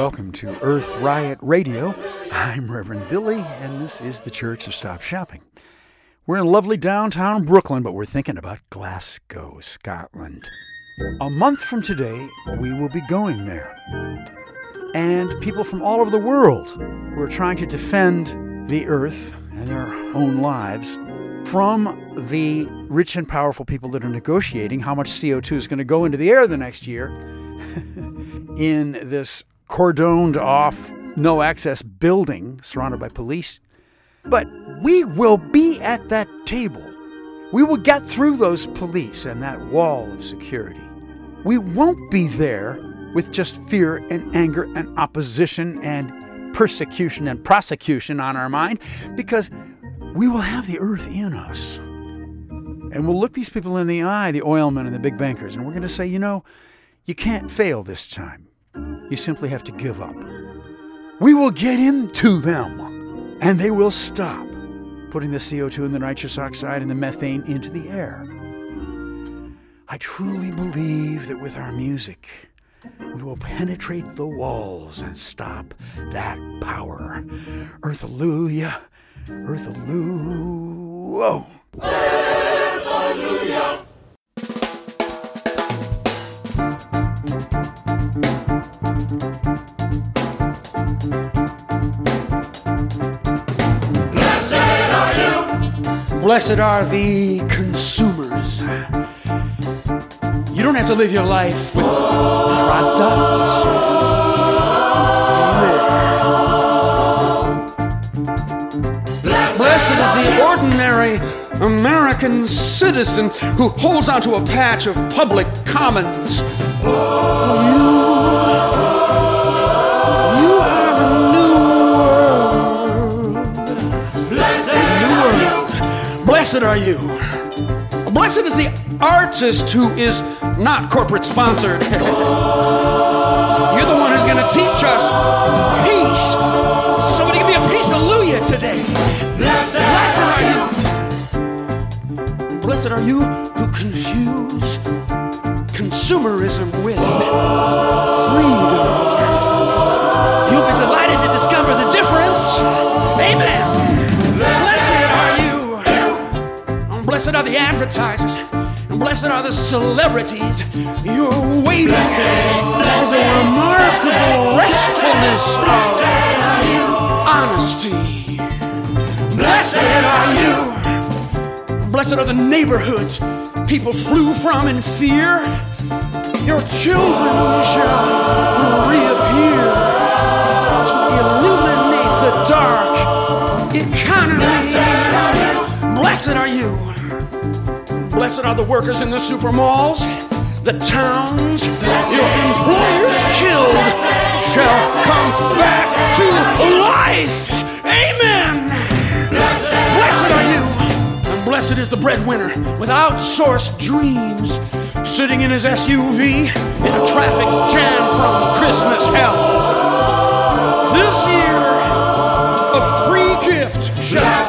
welcome to Earth Riot Radio. I'm Reverend Billy, and this is the Church of Stop Shopping. We're in lovely downtown Brooklyn, but we're thinking about Glasgow, Scotland. A month from today, we will be going there. And people from all over the world who are trying to defend the earth and their own lives from the rich and powerful people that are negotiating how much CO2 is going to go into the air the next year in this cordoned off, no access building surrounded by police. But we will be at that table. We will get through those police and that wall of security. We won't be there with just fear and anger and opposition and persecution and prosecution on our mind because we will have the earth in us. And we'll look these people in the eye, the oilmen and the big bankers, and we're going to say, you know, you can't fail this time. You simply have to give up. We will get into them, and they will stop putting the CO2 and the nitrous oxide and the methane into the air. I truly believe that with our music, we will penetrate the walls and stop that power. Earth. Earth, hallelujah. Earth, hallelujah. Blessed are the consumers. You don't have to live your life with products. Amen. Blessed is the ordinary American citizen who holds onto a patch of public commons. Blessed are you. Blessed is the artist who is not corporate sponsored. You're the one who's going to teach us peace. Somebody give me a peace hallelujah today. Blessed, Blessed are you. Blessed are you who confuse consumerism with freedom. You'll be delighted to discover the difference. Amen. Blessed are the advertisers. And blessed are the celebrities. You're waiting for the remarkable restfulness of honesty. Blessed are you. Blessed are the neighborhoods people flew from in fear. Your children shall reappear to illuminate the dark economy. Blessed are you. Blessed are the workers in the super malls, the towns your employers killed shall come back to life. Amen. Blessed are you. And blessed is the breadwinner with outsourced dreams, sitting in his SUV in a traffic jam from Christmas hell. This year, a free gift shall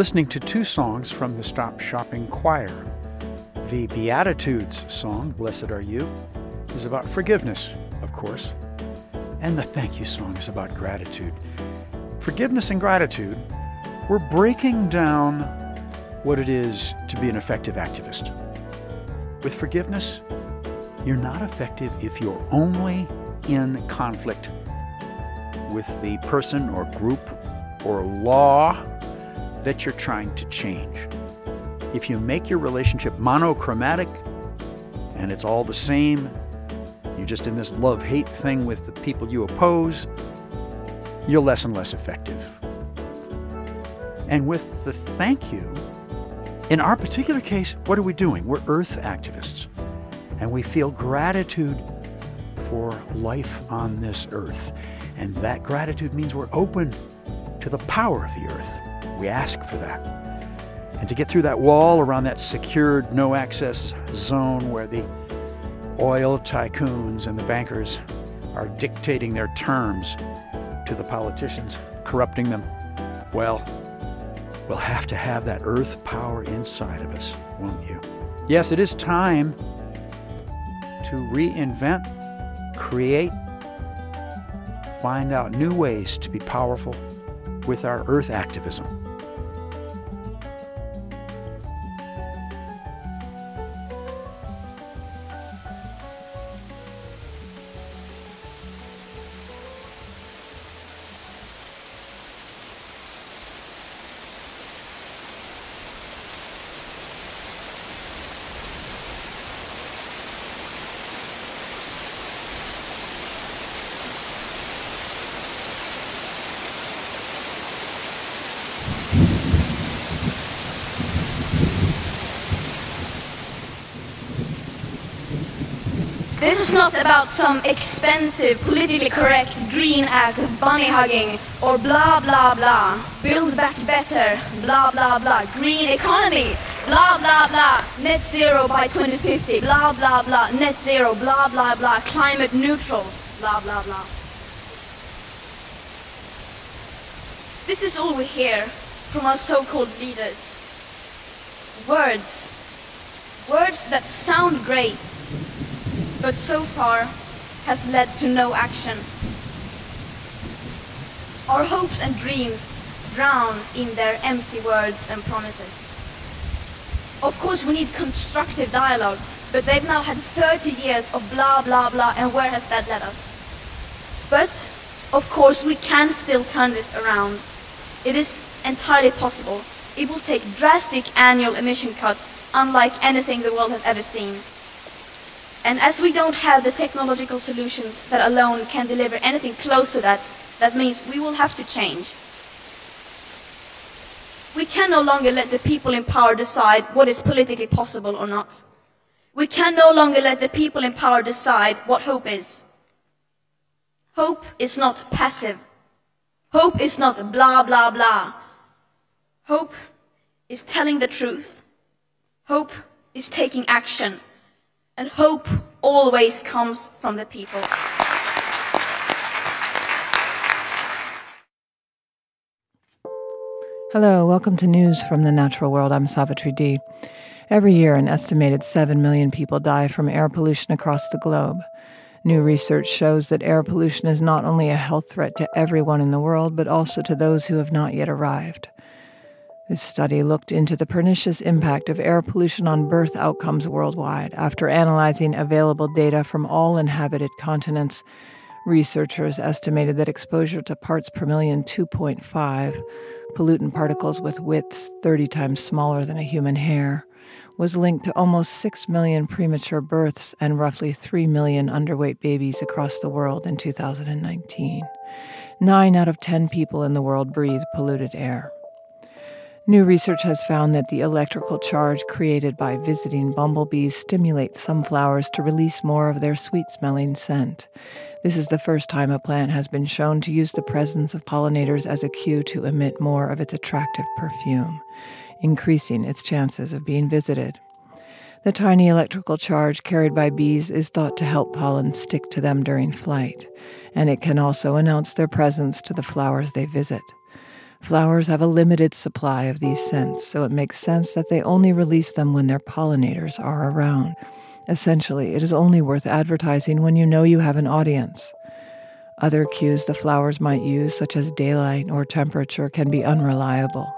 listening to two songs from the Stop Shopping Choir. The Beatitudes song, Blessed Are You, is about forgiveness, of course, and the thank you song is about gratitude. Forgiveness and gratitude, we're breaking down what it is to be an effective activist. With forgiveness, you're not effective if you're only in conflict with the person or group or law that you're trying to change. If you make your relationship monochromatic and it's all the same, you're just in this love hate thing with the people you oppose, you're less and less effective. And with the thank you, in our particular case, what are we doing? We're earth activists. And we feel gratitude for life on this earth. And that gratitude means we're open to the power of the earth. We ask for that. And to get through that wall around that secured no access zone where the oil tycoons and the bankers are dictating their terms to the politicians, corrupting them, well, we'll have to have that earth power inside of us, won't you? Yes, it is time to reinvent, create, find out new ways to be powerful with our earth activism. This is not about some expensive, politically correct green act of bunny hugging or blah blah blah. Build back better, blah blah blah. Green economy, blah blah blah. Net zero by 2050, blah blah blah. Net zero, blah blah blah. Climate neutral, blah blah blah. This is all we hear from our so-called leaders. Words. Words that sound great but so far has led to no action. Our hopes and dreams drown in their empty words and promises. Of course, we need constructive dialogue, but they've now had 30 years of blah, blah, blah, and where has that led us? But, of course, we can still turn this around. It is entirely possible. It will take drastic annual emission cuts unlike anything the world has ever seen. And as we don't have the technological solutions that alone can deliver anything close to that, that means we will have to change. We can no longer let the people in power decide what is politically possible or not. We can no longer let the people in power decide what hope is. Hope is not passive. Hope is not blah, blah, blah. Hope is telling the truth. Hope is taking action. And hope always comes from the people. Hello, welcome to News from the Natural World. I'm Savitri D. Every year, an estimated 7 million people die from air pollution across the globe. New research shows that air pollution is not only a health threat to everyone in the world, but also to those who have not yet arrived. This study looked into the pernicious impact of air pollution on birth outcomes worldwide. After analyzing available data from all inhabited continents, researchers estimated that exposure to parts per million 2.5, pollutant particles with widths 30 times smaller than a human hair, was linked to almost 6 million premature births and roughly 3 million underweight babies across the world in 2019. Nine out of 10 people in the world breathe polluted air. New research has found that the electrical charge created by visiting bumblebees stimulates some flowers to release more of their sweet smelling scent. This is the first time a plant has been shown to use the presence of pollinators as a cue to emit more of its attractive perfume increasing its chances of being visited. The tiny electrical charge carried by bees is thought to help pollen stick to them during flight, and it can also announce their presence to the flowers they visit. Flowers have a limited supply of these scents, so it makes sense that they only release them when their pollinators are around. Essentially, it is only worth advertising when you know you have an audience. Other cues the flowers might use, such as daylight or temperature, can be unreliable,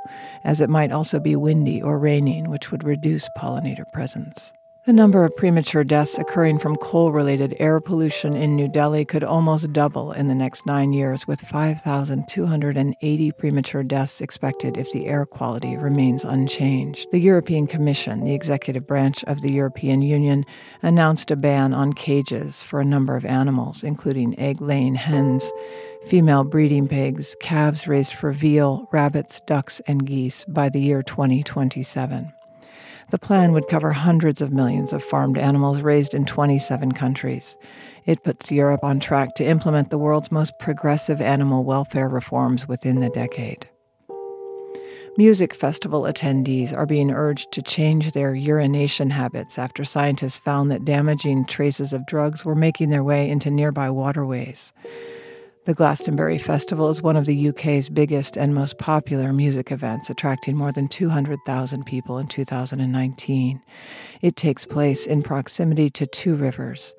as it might also be windy or raining, which would reduce pollinator presence. The number of premature deaths occurring from coal related air pollution in New Delhi could almost double in the next nine years, with 5,280 premature deaths expected if the air quality remains unchanged. The European Commission, the executive branch of the European Union, announced a ban on cages for a number of animals, including egg laying hens, female breeding pigs, calves raised for veal, rabbits, ducks, and geese by the year 2027. The plan would cover hundreds of millions of farmed animals raised in 27 countries. It puts Europe on track to implement the world's most progressive animal welfare reforms within the decade. Music festival attendees are being urged to change their urination habits after scientists found that damaging traces of drugs were making their way into nearby waterways. The Glastonbury Festival is one of the UK's biggest and most popular music events, attracting more than 200,000 people in 2019. It takes place in proximity to two rivers.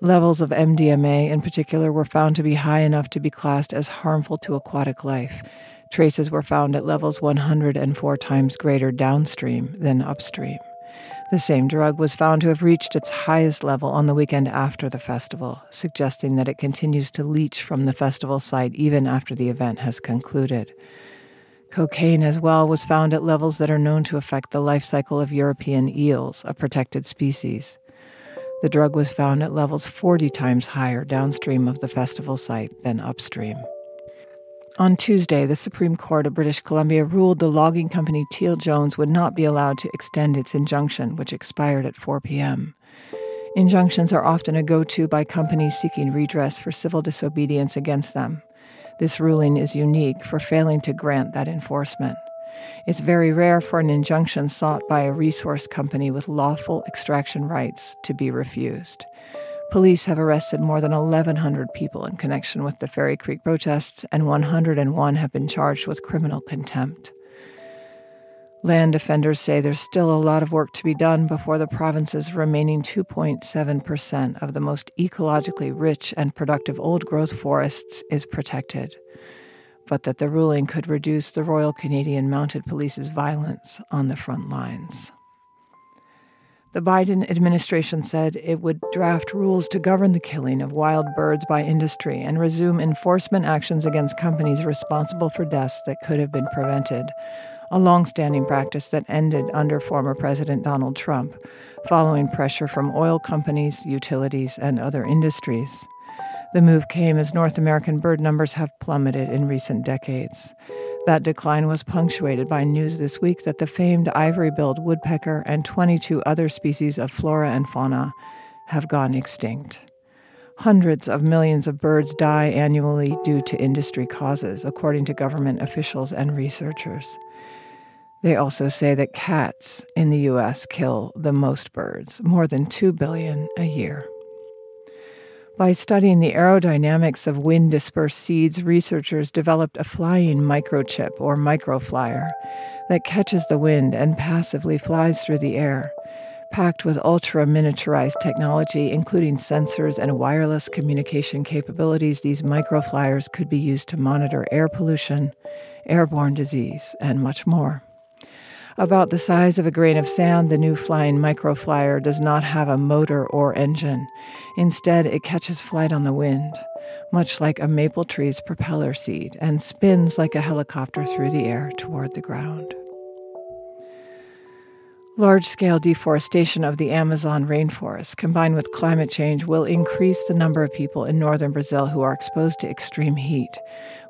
Levels of MDMA, in particular, were found to be high enough to be classed as harmful to aquatic life. Traces were found at levels 104 times greater downstream than upstream. The same drug was found to have reached its highest level on the weekend after the festival, suggesting that it continues to leach from the festival site even after the event has concluded. Cocaine, as well, was found at levels that are known to affect the life cycle of European eels, a protected species. The drug was found at levels 40 times higher downstream of the festival site than upstream. On Tuesday, the Supreme Court of British Columbia ruled the logging company Teal Jones would not be allowed to extend its injunction, which expired at 4 p.m. Injunctions are often a go to by companies seeking redress for civil disobedience against them. This ruling is unique for failing to grant that enforcement. It's very rare for an injunction sought by a resource company with lawful extraction rights to be refused. Police have arrested more than 1,100 people in connection with the Fairy Creek protests, and 101 have been charged with criminal contempt. Land defenders say there's still a lot of work to be done before the province's remaining 2.7% of the most ecologically rich and productive old growth forests is protected, but that the ruling could reduce the Royal Canadian Mounted Police's violence on the front lines. The Biden administration said it would draft rules to govern the killing of wild birds by industry and resume enforcement actions against companies responsible for deaths that could have been prevented, a long-standing practice that ended under former President Donald Trump, following pressure from oil companies, utilities, and other industries. The move came as North American bird numbers have plummeted in recent decades. That decline was punctuated by news this week that the famed ivory billed woodpecker and 22 other species of flora and fauna have gone extinct. Hundreds of millions of birds die annually due to industry causes, according to government officials and researchers. They also say that cats in the US kill the most birds, more than 2 billion a year. By studying the aerodynamics of wind dispersed seeds, researchers developed a flying microchip or microflyer that catches the wind and passively flies through the air. Packed with ultra miniaturized technology, including sensors and wireless communication capabilities, these microflyers could be used to monitor air pollution, airborne disease, and much more. About the size of a grain of sand, the new flying microflyer does not have a motor or engine. Instead, it catches flight on the wind, much like a maple tree's propeller seed, and spins like a helicopter through the air toward the ground. Large scale deforestation of the Amazon rainforest, combined with climate change, will increase the number of people in northern Brazil who are exposed to extreme heat,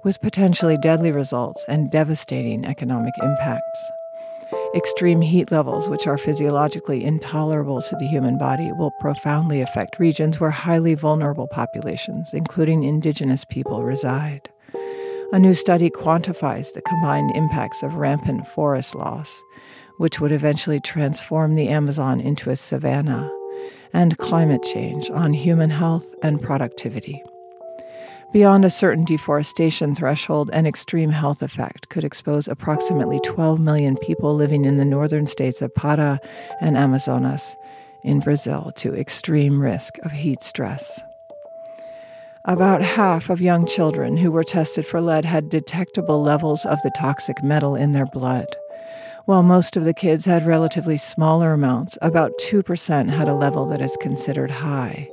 with potentially deadly results and devastating economic impacts. Extreme heat levels, which are physiologically intolerable to the human body, will profoundly affect regions where highly vulnerable populations, including indigenous people, reside. A new study quantifies the combined impacts of rampant forest loss, which would eventually transform the Amazon into a savanna, and climate change on human health and productivity. Beyond a certain deforestation threshold, an extreme health effect could expose approximately 12 million people living in the northern states of Pará and Amazonas in Brazil to extreme risk of heat stress. About half of young children who were tested for lead had detectable levels of the toxic metal in their blood. While most of the kids had relatively smaller amounts, about 2% had a level that is considered high.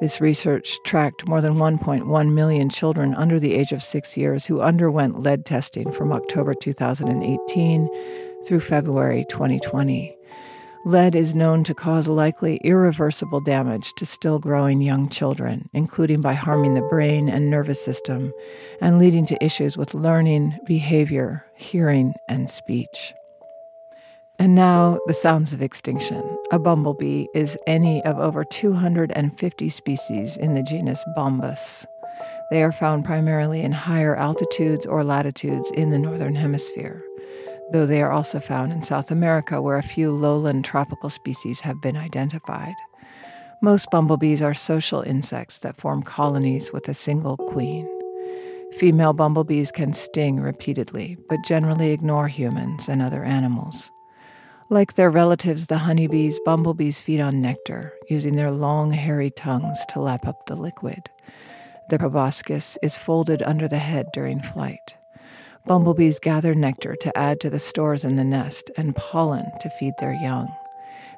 This research tracked more than 1.1 million children under the age of six years who underwent lead testing from October 2018 through February 2020. Lead is known to cause likely irreversible damage to still growing young children, including by harming the brain and nervous system and leading to issues with learning, behavior, hearing, and speech. And now, the sounds of extinction. A bumblebee is any of over 250 species in the genus Bombus. They are found primarily in higher altitudes or latitudes in the northern hemisphere, though they are also found in South America, where a few lowland tropical species have been identified. Most bumblebees are social insects that form colonies with a single queen. Female bumblebees can sting repeatedly, but generally ignore humans and other animals. Like their relatives, the honeybees, bumblebees feed on nectar, using their long, hairy tongues to lap up the liquid. Their proboscis is folded under the head during flight. Bumblebees gather nectar to add to the stores in the nest and pollen to feed their young.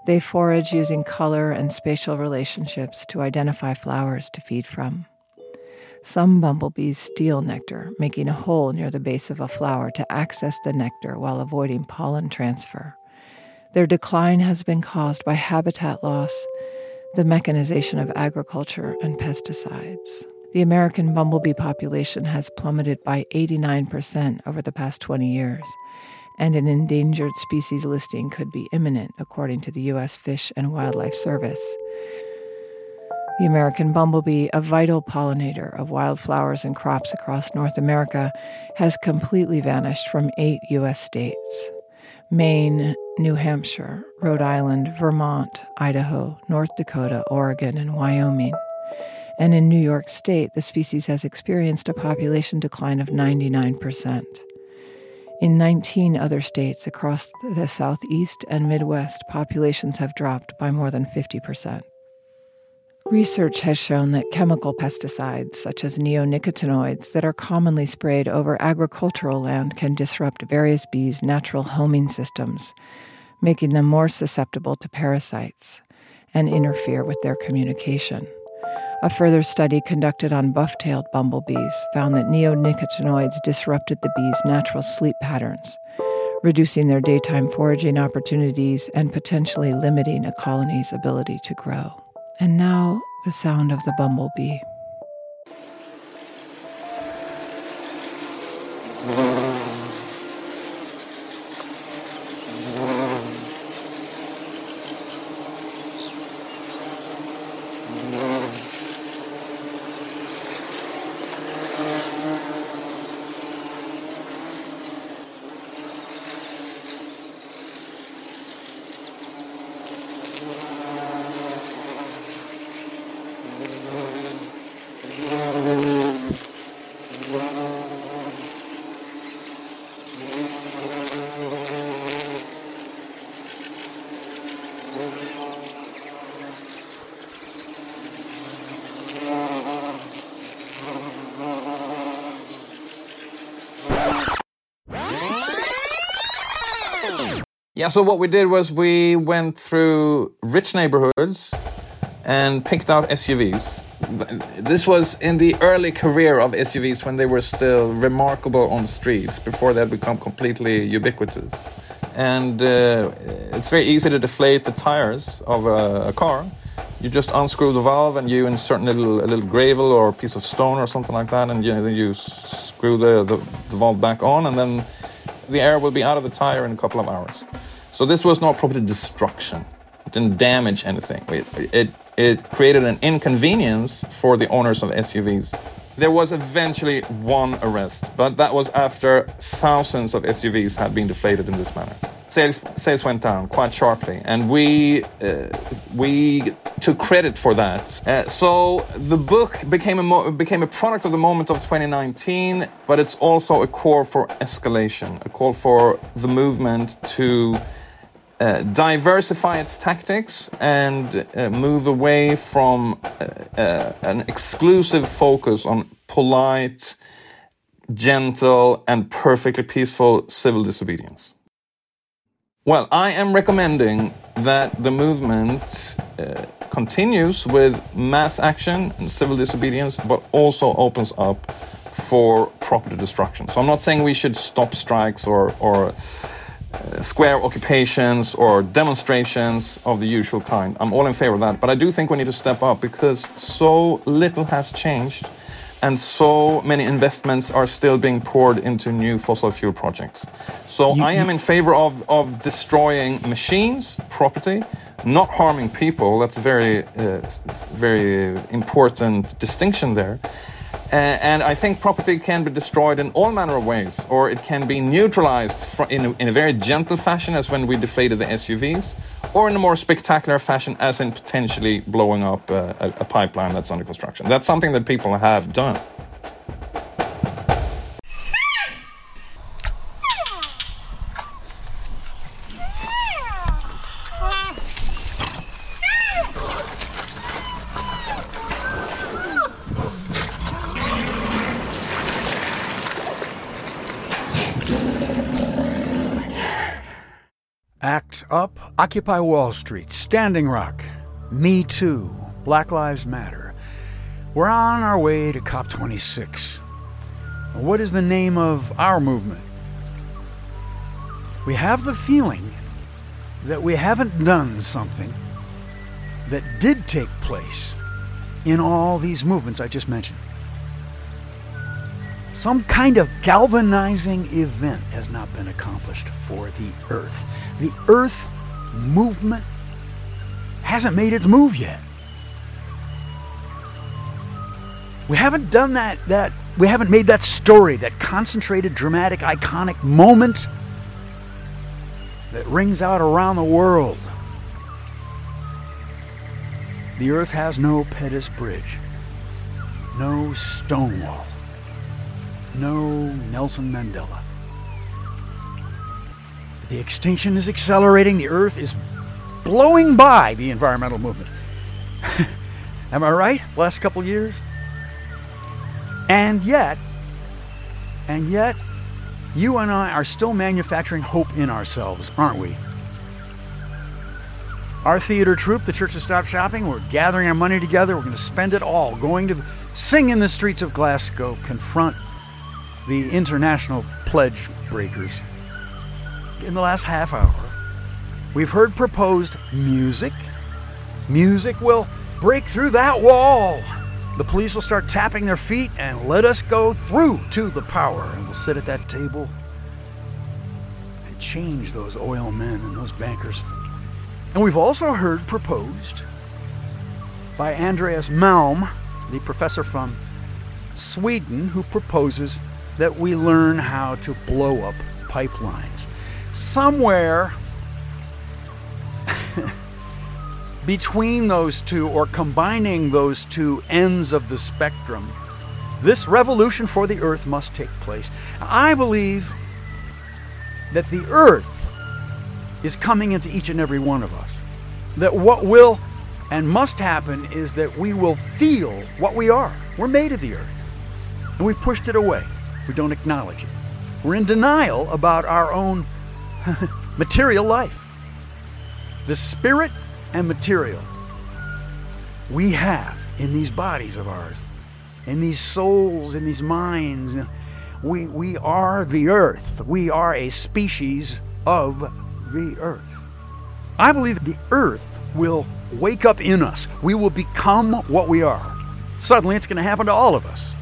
They forage using color and spatial relationships to identify flowers to feed from. Some bumblebees steal nectar, making a hole near the base of a flower to access the nectar while avoiding pollen transfer. Their decline has been caused by habitat loss, the mechanization of agriculture, and pesticides. The American bumblebee population has plummeted by 89% over the past 20 years, and an endangered species listing could be imminent, according to the U.S. Fish and Wildlife Service. The American bumblebee, a vital pollinator of wildflowers and crops across North America, has completely vanished from eight U.S. states. Maine, New Hampshire, Rhode Island, Vermont, Idaho, North Dakota, Oregon, and Wyoming. And in New York State, the species has experienced a population decline of 99%. In 19 other states across the Southeast and Midwest, populations have dropped by more than 50%. Research has shown that chemical pesticides, such as neonicotinoids, that are commonly sprayed over agricultural land can disrupt various bees' natural homing systems, making them more susceptible to parasites and interfere with their communication. A further study conducted on buff tailed bumblebees found that neonicotinoids disrupted the bees' natural sleep patterns, reducing their daytime foraging opportunities and potentially limiting a colony's ability to grow. And now the sound of the bumblebee. Yeah, so what we did was we went through rich neighborhoods and picked out SUVs. This was in the early career of SUVs when they were still remarkable on streets before they had become completely ubiquitous. And uh, it's very easy to deflate the tires of a, a, car. You just unscrew the valve and you insert a little, a little gravel or a piece of stone or something like that, and you, then you screw the, the, the valve back on, and then the air will be out of the tire in a couple of hours. So this was not property destruction. It didn't damage anything. It, it, it created an inconvenience for the owners of SUVs. There was eventually one arrest, but that was after thousands of SUVs had been deflated in this manner. Sales, sales went down quite sharply, and we uh, we took credit for that. Uh, so the book became a became a product of the moment of 2019, but it's also a call for escalation, a call for the movement to uh, diversify its tactics and uh, move away from uh, uh, an exclusive focus on polite, gentle, and perfectly peaceful civil disobedience. Well, I am recommending that the movement uh, continues with mass action and civil disobedience, but also opens up for property destruction. So I'm not saying we should stop strikes or, or square occupations or demonstrations of the usual kind. I'm all in favor of that, but I do think we need to step up because so little has changed and so many investments are still being poured into new fossil fuel projects. So you, I am in favor of, of destroying machines, property, not harming people. That's a very, uh, very important distinction there. Uh, and I think property can be destroyed in all manner of ways, or it can be neutralized in a, in a very gentle fashion, as when we deflated the SUVs, or in a more spectacular fashion, as in potentially blowing up uh, a, a pipeline that's under construction. That's something that people have done. Act Up, Occupy Wall Street, Standing Rock, Me Too, Black Lives Matter. We're on our way to COP26. What is the name of our movement? We have the feeling that we haven't done something that did take place in all these movements I just mentioned. Some kind of galvanizing event has not been accomplished for the Earth. The Earth movement hasn't made its move yet. We haven't done that, that we haven't made that story, that concentrated, dramatic, iconic moment that rings out around the world. The earth has no Pettus Bridge, no Stonewall no Nelson Mandela. The extinction is accelerating. The Earth is blowing by the environmental movement. Am I right? Last couple years? And yet, and yet, you and I are still manufacturing hope in ourselves, aren't we? Our theater troupe, the Church of Stop Shopping, we're gathering our money together. We're going to spend it all going to sing in the streets of Glasgow, confront the international pledge breakers. In the last half hour, we've heard proposed music. Music will break through that wall. The police will start tapping their feet and let us go through to the power. And we'll sit at that table and change those oil men and those bankers. And we've also heard proposed by Andreas Malm, the professor from Sweden, who proposes that we learn how to blow up pipelines. Somewhere between those two, or combining those two ends of the spectrum, this revolution for the earth must take place. I believe that the earth is coming into each and every one of us. That what will and must happen is that we will feel what we are. We're made of the earth, and we've pushed it away. We don't acknowledge it. We're in denial about our own material life. The spirit and material we have in these bodies of ours, in these souls, in these minds. We, we are the earth. We are a species of the earth. I believe the earth will wake up in us. We will become what we are. Suddenly, it's going to happen to all of us.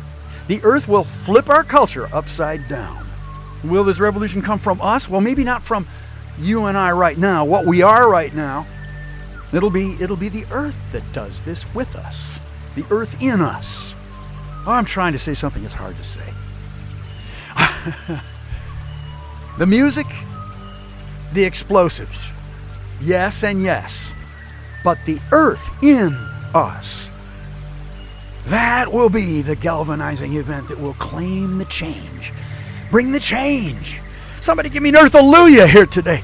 The earth will flip our culture upside down. Will this revolution come from us? Well, maybe not from you and I right now, what we are right now. It'll be it'll be the earth that does this with us. The earth in us. Oh, I'm trying to say something that's hard to say. the music, the explosives. Yes and yes. But the earth in us. That will be the galvanizing event that will claim the change. Bring the change. Somebody give me an earth hallelujah here today.